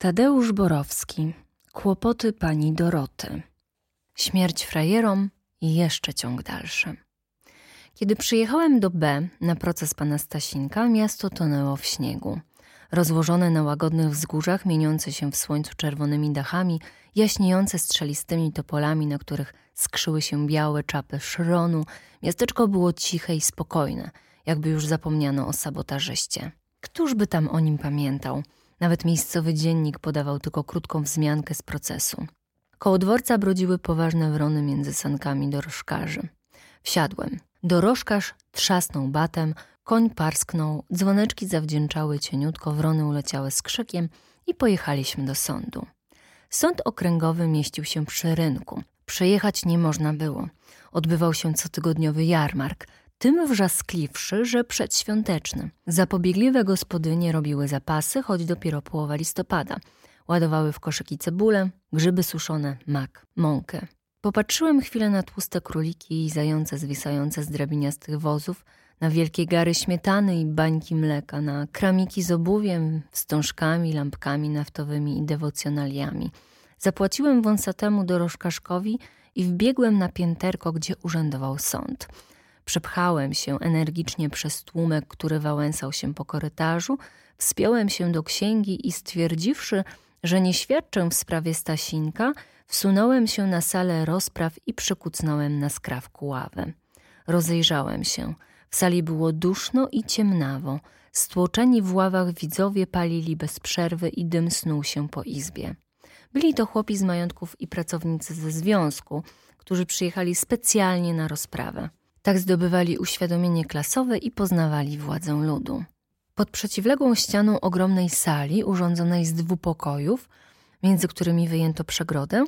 Tadeusz Borowski. Kłopoty pani Doroty. Śmierć frajerom i jeszcze ciąg dalszy. Kiedy przyjechałem do B na proces pana Stasinka, miasto tonęło w śniegu. Rozłożone na łagodnych wzgórzach, mieniące się w słońcu czerwonymi dachami, jaśniejące strzelistymi topolami, na których skrzyły się białe czapy szronu, miasteczko było ciche i spokojne, jakby już zapomniano o sabotażyście. Któż by tam o nim pamiętał? Nawet miejscowy dziennik podawał tylko krótką wzmiankę z procesu. Koło dworca brodziły poważne wrony między sankami dorożkarzy. Wsiadłem. Dorożkarz trzasnął batem, koń parsknął, dzwoneczki zawdzięczały cieniutko, wrony uleciały z krzykiem i pojechaliśmy do sądu. Sąd okręgowy mieścił się przy rynku. Przejechać nie można było. Odbywał się cotygodniowy jarmark, tym wrzaskliwszy, że przedświąteczny. Zapobiegliwe gospodynie robiły zapasy, choć dopiero połowa listopada. Ładowały w koszyki cebulę, grzyby suszone, mak, mąkę. Popatrzyłem chwilę na tłuste króliki i zające zwisające z drabiniastych wozów, na wielkie gary śmietany i bańki mleka, na kramiki z obuwiem, wstążkami, lampkami naftowymi i dewocjonaliami. Zapłaciłem wąsatemu dorożkaszkowi i wbiegłem na pięterko, gdzie urzędował sąd. Przepchałem się energicznie przez tłumek, który wałęsał się po korytarzu, wspiąłem się do księgi i stwierdziwszy, że nie świadczę w sprawie Stasinka, wsunąłem się na salę rozpraw i przykucnąłem na skrawku ławę. Rozejrzałem się. W sali było duszno i ciemnawo. Stłoczeni w ławach widzowie palili bez przerwy i dym snuł się po izbie. Byli to chłopi z majątków i pracownicy ze związku, którzy przyjechali specjalnie na rozprawę. Tak zdobywali uświadomienie klasowe i poznawali władzę ludu. Pod przeciwległą ścianą ogromnej sali, urządzonej z dwóch pokojów, między którymi wyjęto przegrodę,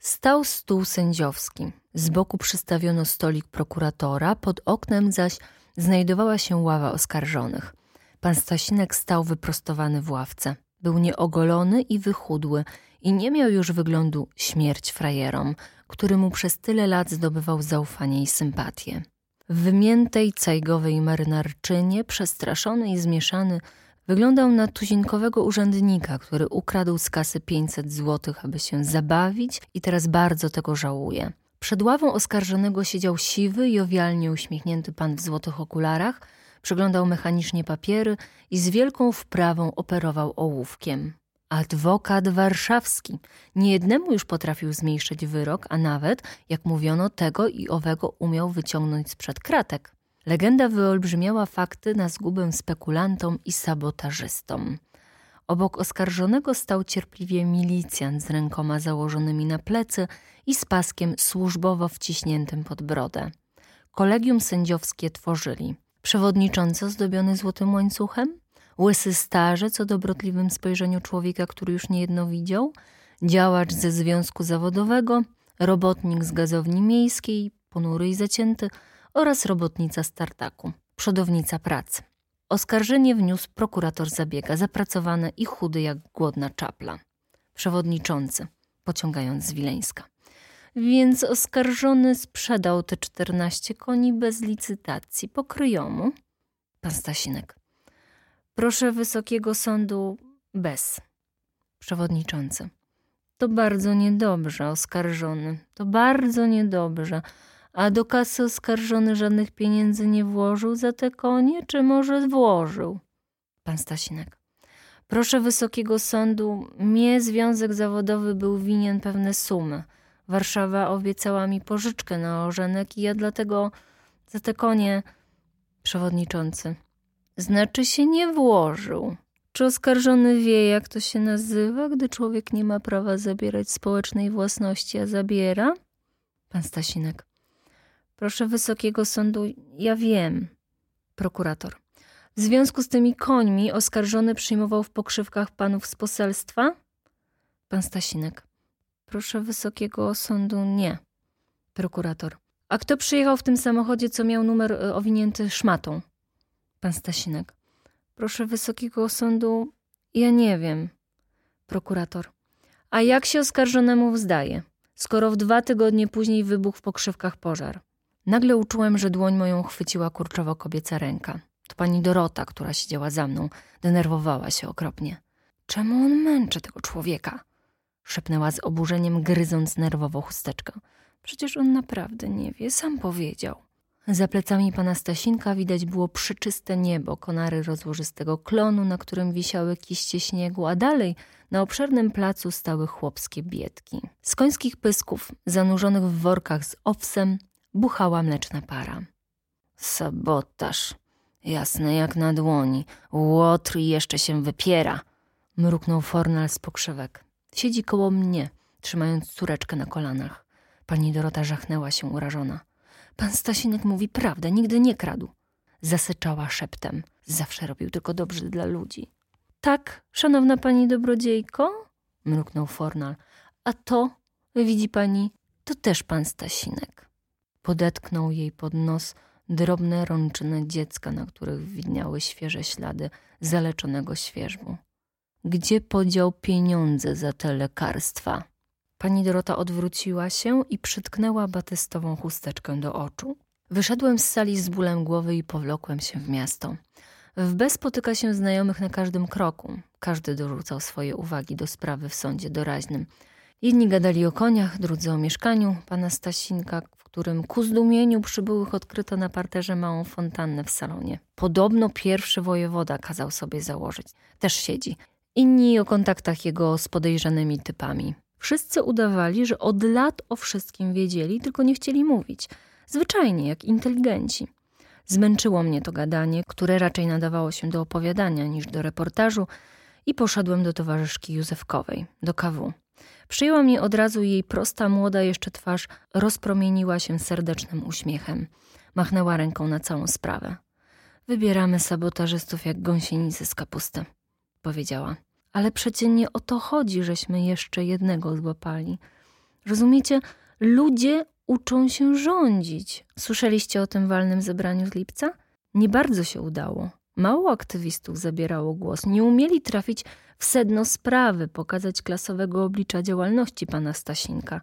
stał stół sędziowski. Z boku przystawiono stolik prokuratora, pod oknem zaś znajdowała się ława oskarżonych. Pan Stasinek stał wyprostowany w ławce. Był nieogolony i wychudły i nie miał już wyglądu śmierć frajerom, który mu przez tyle lat zdobywał zaufanie i sympatię. Wymiętej cajgowej marynarczynie, przestraszony i zmieszany, wyglądał na tuzinkowego urzędnika, który ukradł z kasy 500 złotych, aby się zabawić i teraz bardzo tego żałuje. Przed ławą oskarżonego siedział siwy, jowialnie uśmiechnięty pan w złotych okularach, przeglądał mechanicznie papiery i z wielką wprawą operował ołówkiem. Adwokat warszawski. Niejednemu już potrafił zmniejszyć wyrok, a nawet, jak mówiono, tego i owego umiał wyciągnąć sprzed kratek. Legenda wyolbrzymiała fakty na zgubę spekulantom i sabotażystom. Obok oskarżonego stał cierpliwie milicjant z rękoma założonymi na plecy i z paskiem służbowo wciśniętym pod brodę. Kolegium sędziowskie tworzyli przewodniczący zdobiony złotym łańcuchem, łysy starzec o dobrotliwym spojrzeniu człowieka, który już niejedno widział, działacz ze związku zawodowego, robotnik z gazowni miejskiej, ponury i zacięty oraz robotnica z tartaku, przodownica pracy. Oskarżenie wniósł prokurator zabiega, zapracowane i chudy jak głodna czapla. Przewodniczący, pociągając z Wileńska. Więc oskarżony sprzedał te czternaście koni bez licytacji pokryjomu. Pan Stasinek. Proszę Wysokiego Sądu bez. Przewodniczący. To bardzo niedobrze, oskarżony. To bardzo niedobrze. A do kasy oskarżony żadnych pieniędzy nie włożył za te konie, czy może włożył? Pan Stasinek. Proszę Wysokiego Sądu, mnie Związek Zawodowy był winien pewne sumy. Warszawa obiecała mi pożyczkę na ożenek i ja dlatego za te konie... Przewodniczący. Znaczy się nie włożył. Czy oskarżony wie, jak to się nazywa, gdy człowiek nie ma prawa zabierać społecznej własności, a zabiera? Pan Stasinek. Proszę Wysokiego Sądu, ja wiem. Prokurator. W związku z tymi końmi oskarżony przyjmował w pokrzywkach panów z poselstwa? Pan Stasinek. Proszę Wysokiego Sądu, nie. Prokurator. A kto przyjechał w tym samochodzie, co miał numer e, owinięty szmatą? Pan Stasinek. Proszę Wysokiego Sądu, ja nie wiem. Prokurator. A jak się oskarżonemu zdaje, skoro w dwa tygodnie później wybuchł w pokrzywkach pożar? Nagle uczułem, że dłoń moją chwyciła kurczowo kobieca ręka. To pani Dorota, która siedziała za mną, denerwowała się okropnie. Czemu on męczy tego człowieka? Szepnęła z oburzeniem, gryząc nerwowo chusteczkę. Przecież on naprawdę nie wie, sam powiedział. Za plecami pana Stasinka widać było przeczyste niebo, konary rozłożystego klonu, na którym wisiały kiście śniegu, a dalej na obszernym placu stały chłopskie biedki. Z końskich pysków, zanurzonych w workach z owsem, buchała mleczna para. Sabotaż, jasne jak na dłoni, łotr jeszcze się wypiera, mruknął Fornal z pokrzywek. Siedzi koło mnie, trzymając córeczkę na kolanach. Pani Dorota żachnęła się urażona. Pan Stasinek mówi prawdę, nigdy nie kradł. Zasyczała szeptem. Zawsze robił tylko dobrze dla ludzi. Tak, szanowna pani dobrodziejko? Mruknął Fornal. A to, widzi pani, to też pan Stasinek. Podetknął jej pod nos drobne rączyny dziecka, na których widniały świeże ślady zaleczonego świeżbu. Gdzie podział pieniądze za te lekarstwa? Pani Dorota odwróciła się i przytknęła batystową chusteczkę do oczu. Wyszedłem z sali z bólem głowy i powlokłem się w miasto. W B spotyka się znajomych na każdym kroku. Każdy dorzucał swoje uwagi do sprawy w sądzie doraźnym. Jedni gadali o koniach, drudzy o mieszkaniu pana Stasinka, w którym ku zdumieniu przybyłych odkryto na parterze małą fontannę w salonie. Podobno pierwszy wojewoda kazał sobie założyć. Też siedzi. Inni o kontaktach jego z podejrzanymi typami. Wszyscy udawali, że od lat o wszystkim wiedzieli, tylko nie chcieli mówić. Zwyczajnie, jak inteligenci. Zmęczyło mnie to gadanie, które raczej nadawało się do opowiadania niż do reportażu i poszedłem do towarzyszki Józefkowej, do KW. Przyjęła mnie od razu jej prosta, młoda jeszcze twarz rozpromieniła się serdecznym uśmiechem. Machnęła ręką na całą sprawę. Wybieramy sabotażystów jak gąsienicy z kapusty, powiedziała. Ale przecie nie o to chodzi, żeśmy jeszcze jednego złapali. Rozumiecie? Ludzie uczą się rządzić. Słyszeliście o tym walnym zebraniu z lipca? Nie bardzo się udało. Mało aktywistów zabierało głos. Nie umieli trafić w sedno sprawy, pokazać klasowego oblicza działalności pana Stasinka.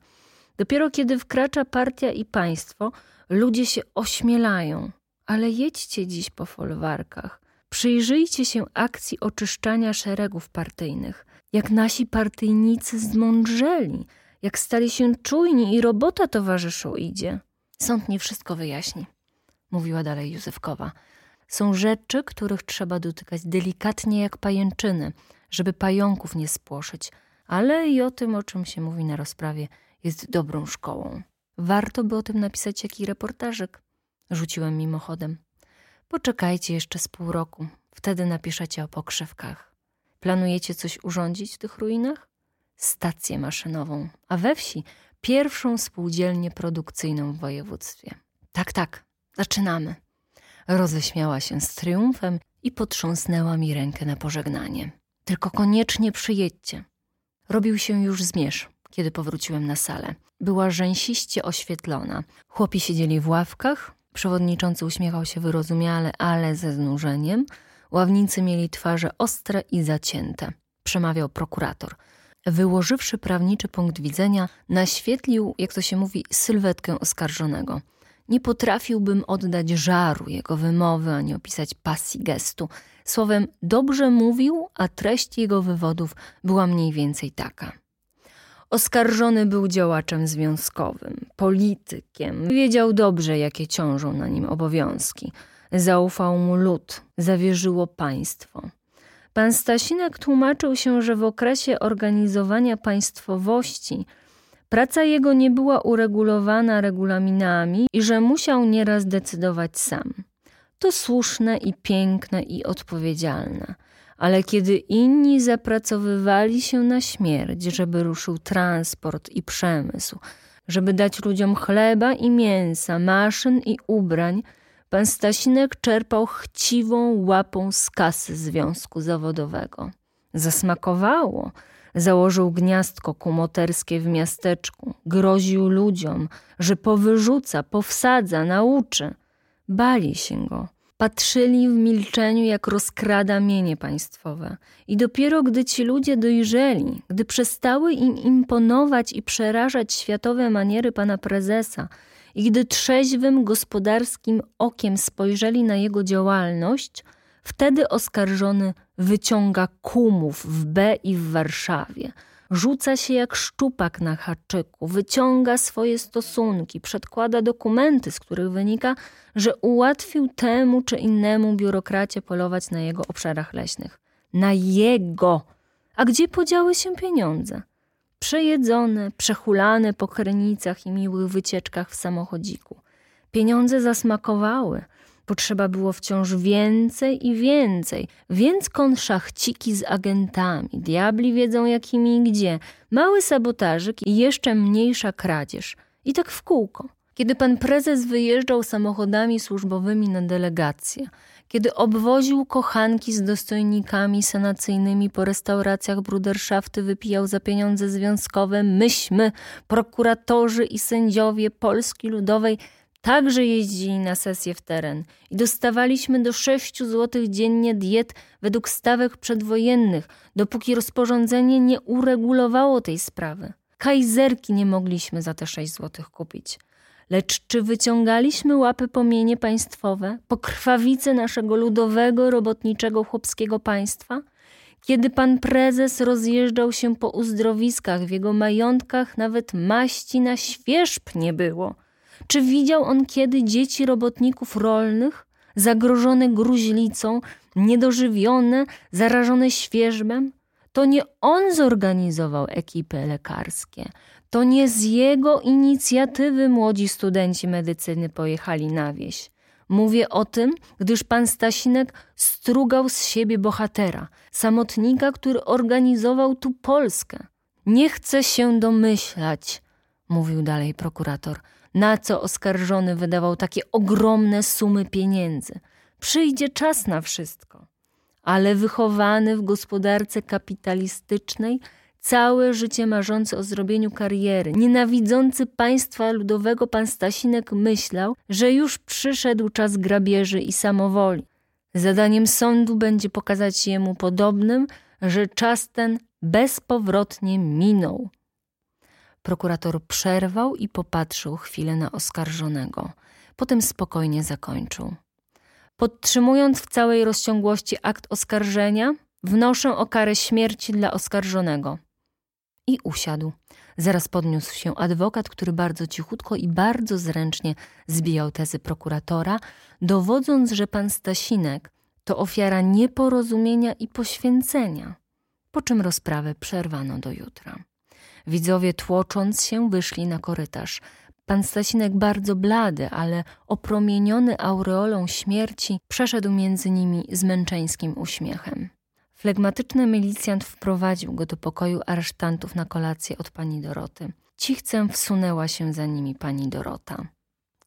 Dopiero kiedy wkracza partia i państwo, ludzie się ośmielają. Ale jedźcie dziś po folwarkach. Przyjrzyjcie się akcji oczyszczania szeregów partyjnych. Jak nasi partyjnicy zmądrzeli, jak stali się czujni i robota towarzyszu idzie. Sąd nie wszystko wyjaśni, mówiła dalej Józefkowa. Są rzeczy, których trzeba dotykać delikatnie jak pajęczyny, żeby pająków nie spłoszyć, ale i o tym, o czym się mówi na rozprawie, jest dobrą szkołą. Warto by o tym napisać jakiś reportażyk, rzuciłem mimochodem. Poczekajcie jeszcze z pół roku, wtedy napiszecie o pokrzewkach. Planujecie coś urządzić w tych ruinach? Stację maszynową, a we wsi pierwszą spółdzielnię produkcyjną w województwie. Tak, tak, zaczynamy. Roześmiała się z triumfem i potrząsnęła mi rękę na pożegnanie. Tylko koniecznie przyjedźcie. Robił się już zmierzch, kiedy powróciłem na salę. Była rzęsiście oświetlona. Chłopi siedzieli w ławkach, przewodniczący uśmiechał się wyrozumiale, ale ze znużeniem. Ławnicy mieli twarze ostre i zacięte. Przemawiał prokurator. Wyłożywszy prawniczy punkt widzenia, naświetlił, jak to się mówi, sylwetkę oskarżonego – nie potrafiłbym oddać żaru jego wymowy ani opisać pasji gestu. Słowem, dobrze mówił, a treść jego wywodów była mniej więcej taka. Oskarżony był działaczem związkowym, politykiem. Wiedział dobrze, jakie ciążą na nim obowiązki. Zaufał mu lud, zawierzyło państwo. Pan Stasinek tłumaczył się, że w okresie organizowania państwowości Praca jego nie była uregulowana regulaminami i że musiał nieraz decydować sam. To słuszne i piękne i odpowiedzialne. Ale kiedy inni zapracowywali się na śmierć, żeby ruszył transport i przemysł, żeby dać ludziom chleba i mięsa, maszyn i ubrań, pan Stasinek czerpał chciwą łapą z kasy związku zawodowego. Zasmakowało, Założył gniazdko kumoterskie w miasteczku, groził ludziom, że powyrzuca, powsadza, nauczy. Bali się go. Patrzyli w milczeniu, jak rozkrada mienie państwowe. I dopiero gdy ci ludzie dojrzeli, gdy przestały im imponować i przerażać światowe maniery pana prezesa, i gdy trzeźwym gospodarskim okiem spojrzeli na jego działalność, wtedy oskarżony wyciąga kumów w B i w Warszawie. Rzuca się jak szczupak na haczyku, wyciąga swoje stosunki, przedkłada dokumenty, z których wynika, że ułatwił temu czy innemu biurokracie polować na jego obszarach leśnych. Na jego! A gdzie podziały się pieniądze? Przejedzone, przechulane po krenicach i miłych wycieczkach w samochodziku. Pieniądze zasmakowały. Potrzeba było wciąż więcej i więcej, więc konszachciki z agentami, diabli wiedzą jakimi i gdzie, mały sabotażyk i jeszcze mniejsza kradzież. I tak w kółko. Kiedy pan prezes wyjeżdżał samochodami służbowymi na delegację, kiedy obwoził kochanki z dostojnikami sanacyjnymi po restauracjach bruderszafty, wypijał za pieniądze związkowe, myśmy, prokuratorzy i sędziowie Polski Ludowej także jeździli na sesję w teren i dostawaliśmy do 6 zł dziennie diet według stawek przedwojennych, dopóki rozporządzenie nie uregulowało tej sprawy. Kajzerki nie mogliśmy za te 6 zł kupić. Lecz czy wyciągaliśmy łapy pomienie państwowe, pokrwawice naszego ludowego, robotniczego, chłopskiego państwa? Kiedy pan prezes rozjeżdżał się po uzdrowiskach, w jego majątkach nawet maści na świeżb nie było. Czy widział on kiedy dzieci robotników rolnych, zagrożone gruźlicą, niedożywione, zarażone świeżbem? To nie on zorganizował ekipy lekarskie. To nie z jego inicjatywy młodzi studenci medycyny pojechali na wieś. Mówię o tym, gdyż pan Stasinek strugał z siebie bohatera, samotnika, który organizował tu Polskę. Nie chcę się domyślać, mówił dalej prokurator, na co oskarżony wydawał takie ogromne sumy pieniędzy. Przyjdzie czas na wszystko. Ale wychowany w gospodarce kapitalistycznej, całe życie marzący o zrobieniu kariery, nienawidzący państwa ludowego pan Stasinek myślał, że już przyszedł czas grabieży i samowoli. Zadaniem sądu będzie pokazać jemu podobnym, że czas ten bezpowrotnie minął. Prokurator przerwał i popatrzył chwilę na oskarżonego. Potem spokojnie zakończył. Podtrzymując w całej rozciągłości akt oskarżenia, wnoszę o karę śmierci dla oskarżonego. I usiadł. Zaraz podniósł się adwokat, który bardzo cichutko i bardzo zręcznie zbijał tezy prokuratora, dowodząc, że pan Stasinek to ofiara nieporozumienia i poświęcenia, po czym rozprawę przerwano do jutra. Widzowie tłocząc się wyszli na korytarz. Pan Stasinek bardzo blady, ale opromieniony aureolą śmierci przeszedł między nimi z męczeńskim uśmiechem. Flegmatyczny milicjant wprowadził go do pokoju aresztantów na kolację od pani Doroty. Cichcem wsunęła się za nimi pani Dorota.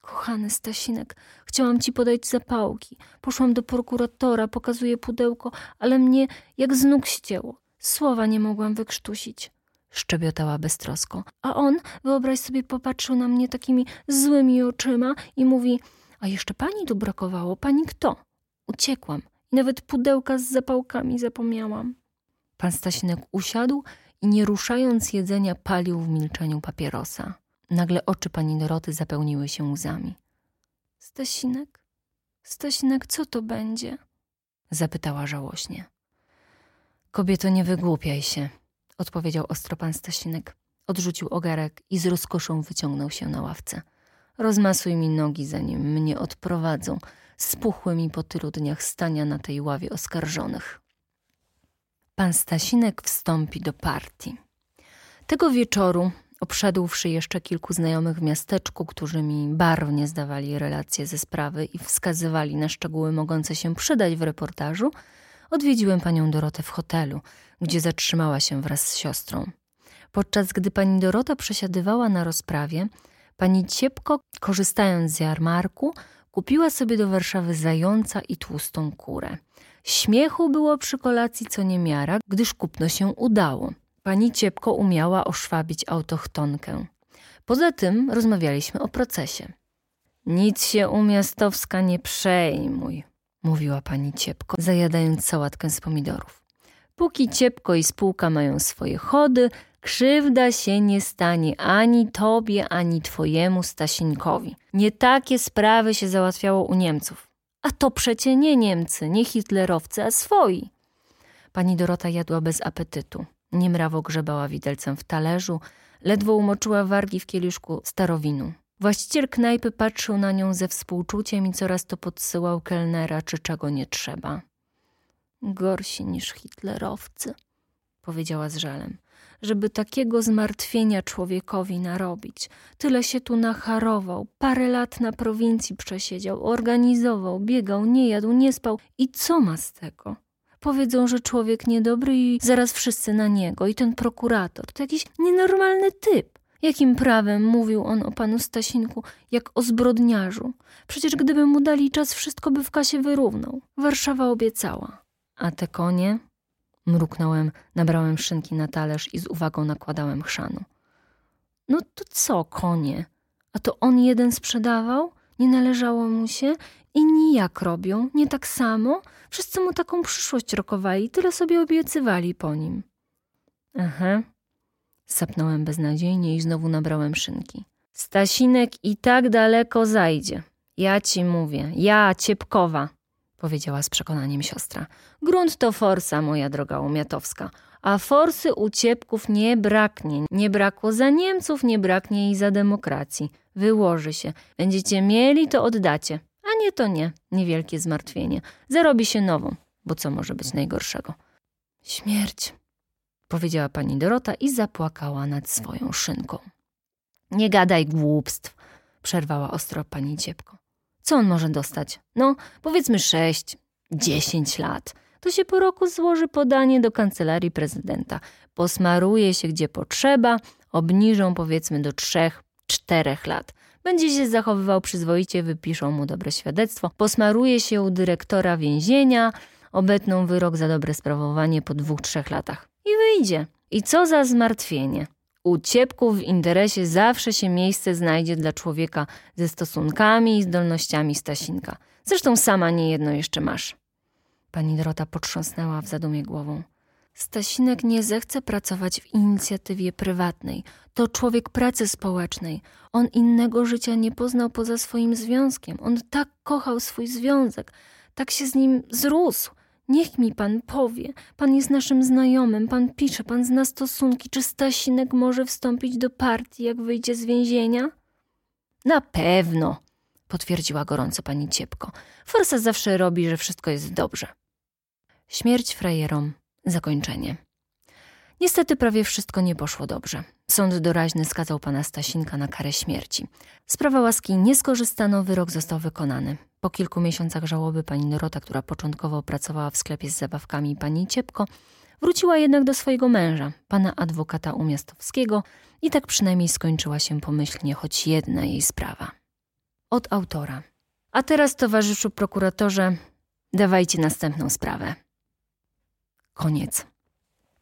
Kochany Stasinek, chciałam ci podać zapałki. Poszłam do prokuratora, pokazuję pudełko, ale mnie jak z nóg ścięło. Słowa nie mogłam wykrztusić szczebiotała beztrosko. A on, wyobraź sobie, popatrzył na mnie takimi złymi oczyma i mówi: A jeszcze pani tu brakowało, pani kto? Uciekłam i nawet pudełka z zapałkami zapomniałam. Pan Stasinek usiadł i nie ruszając jedzenia palił w milczeniu papierosa. Nagle oczy pani Doroty zapełniły się łzami. Stasinek, Stasinek, co to będzie? Zapytała żałośnie. Kobieto, nie wygłupiaj się, odpowiedział ostro pan Stasinek. Odrzucił ogarek i z rozkoszą wyciągnął się na ławce. Rozmasuj mi nogi, zanim mnie odprowadzą. Spuchły mi po tylu dniach stania na tej ławie oskarżonych. Pan Stasinek wstąpi do partii. Tego wieczoru, obszedłszy jeszcze kilku znajomych w miasteczku, którzy mi barwnie zdawali relacje ze sprawy i wskazywali na szczegóły mogące się przydać w reportażu, odwiedziłem panią Dorotę w hotelu, gdzie zatrzymała się wraz z siostrą. Podczas gdy pani Dorota przesiadywała na rozprawie, pani Ciepko, korzystając z jarmarku, kupiła sobie do Warszawy zająca i tłustą kurę. Śmiechu było przy kolacji co niemiara, gdyż kupno się udało. Pani Ciepko umiała oszwabić autochtonkę. Poza tym rozmawialiśmy o procesie. Nic się u miastowska nie przejmuj, mówiła pani Ciepko, zajadając sałatkę z pomidorów. Póki Ciepko i spółka mają swoje chody, krzywda się nie stanie ani tobie, ani twojemu Stasinkowi. Nie takie sprawy się załatwiało u Niemców. A to przecie nie Niemcy, nie hitlerowcy, a swoi. Pani Dorota jadła bez apetytu. Niemrawo grzebała widelcem w talerzu, ledwo umoczyła wargi w kieliszku starowinu. Właściciel knajpy patrzył na nią ze współczuciem i coraz to podsyłał kelnera, czy czego nie trzeba. Gorsi niż hitlerowcy, powiedziała z żalem. Żeby takiego zmartwienia człowiekowi narobić. Tyle się tu nacharował, parę lat na prowincji przesiedział, organizował, biegał, nie jadł, nie spał. I co ma z tego? Powiedzą, że człowiek niedobry i zaraz wszyscy na niego. I ten prokurator to jakiś nienormalny typ. Jakim prawem mówił on o panu Stasinku jak o zbrodniarzu? Przecież gdyby mu dali czas, wszystko by w kasie wyrównał. Warszawa obiecała. A te konie? Mruknąłem, nabrałem szynki na talerz i z uwagą nakładałem chrzanu. No to co, konie? A to on jeden sprzedawał? Nie należało mu się? Inni jak robią? Nie tak samo? Wszyscy mu taką przyszłość rokowali, tyle sobie obiecywali po nim. Aha, sapnąłem beznadziejnie i znowu nabrałem szynki. Stasinek i tak daleko zajdzie. Ja ci mówię, ja, Ciepkowa, powiedziała z przekonaniem siostra. Grunt to forsa, moja droga Umiatowska. A forsy u ciepków nie braknie. Nie brakło za Niemców, nie braknie i za demokracji. Wyłoży się. Będziecie mieli, to oddacie. A nie to nie. Niewielkie zmartwienie. Zarobi się nową. Bo co może być najgorszego? Śmierć, powiedziała pani Dorota i zapłakała nad swoją szynką. Nie gadaj głupstw, przerwała ostro pani Ciepko. Co on może dostać? No, powiedzmy sześć, dziesięć lat. To się po roku złoży podanie do kancelarii prezydenta. Posmaruje się gdzie potrzeba, obniżą powiedzmy do trzech, czterech lat. Będzie się zachowywał przyzwoicie, wypiszą mu dobre świadectwo, posmaruje się u dyrektora więzienia, obetną wyrok za dobre sprawowanie po dwóch, trzech latach. I wyjdzie. I co za zmartwienie. U w interesie zawsze się miejsce znajdzie dla człowieka ze stosunkami i zdolnościami Stasinka. Zresztą sama niejedno jeszcze masz. Pani Dorota potrząsnęła w zadumie głową. Stasinek nie zechce pracować w inicjatywie prywatnej. To człowiek pracy społecznej. On innego życia nie poznał poza swoim związkiem. On tak kochał swój związek, tak się z nim zrósł. Niech mi pan powie, pan jest naszym znajomym, pan pisze, pan zna stosunki, czy Stasinek może wstąpić do partii, jak wyjdzie z więzienia? Na pewno, potwierdziła gorąco pani Ciepko. Forsa zawsze robi, że wszystko jest dobrze. Śmierć frajerom. Zakończenie. Niestety prawie wszystko nie poszło dobrze. Sąd doraźny skazał pana Stasinka na karę śmierci. Sprawa łaski nie skorzystano, wyrok został wykonany. Po kilku miesiącach żałoby pani Dorota, która początkowo pracowała w sklepie z zabawkami pani Ciepko, wróciła jednak do swojego męża, pana adwokata Umiastowskiego i tak przynajmniej skończyła się pomyślnie choć jedna jej sprawa. Od autora. A teraz, towarzyszu prokuratorze, dawajcie następną sprawę. Koniec.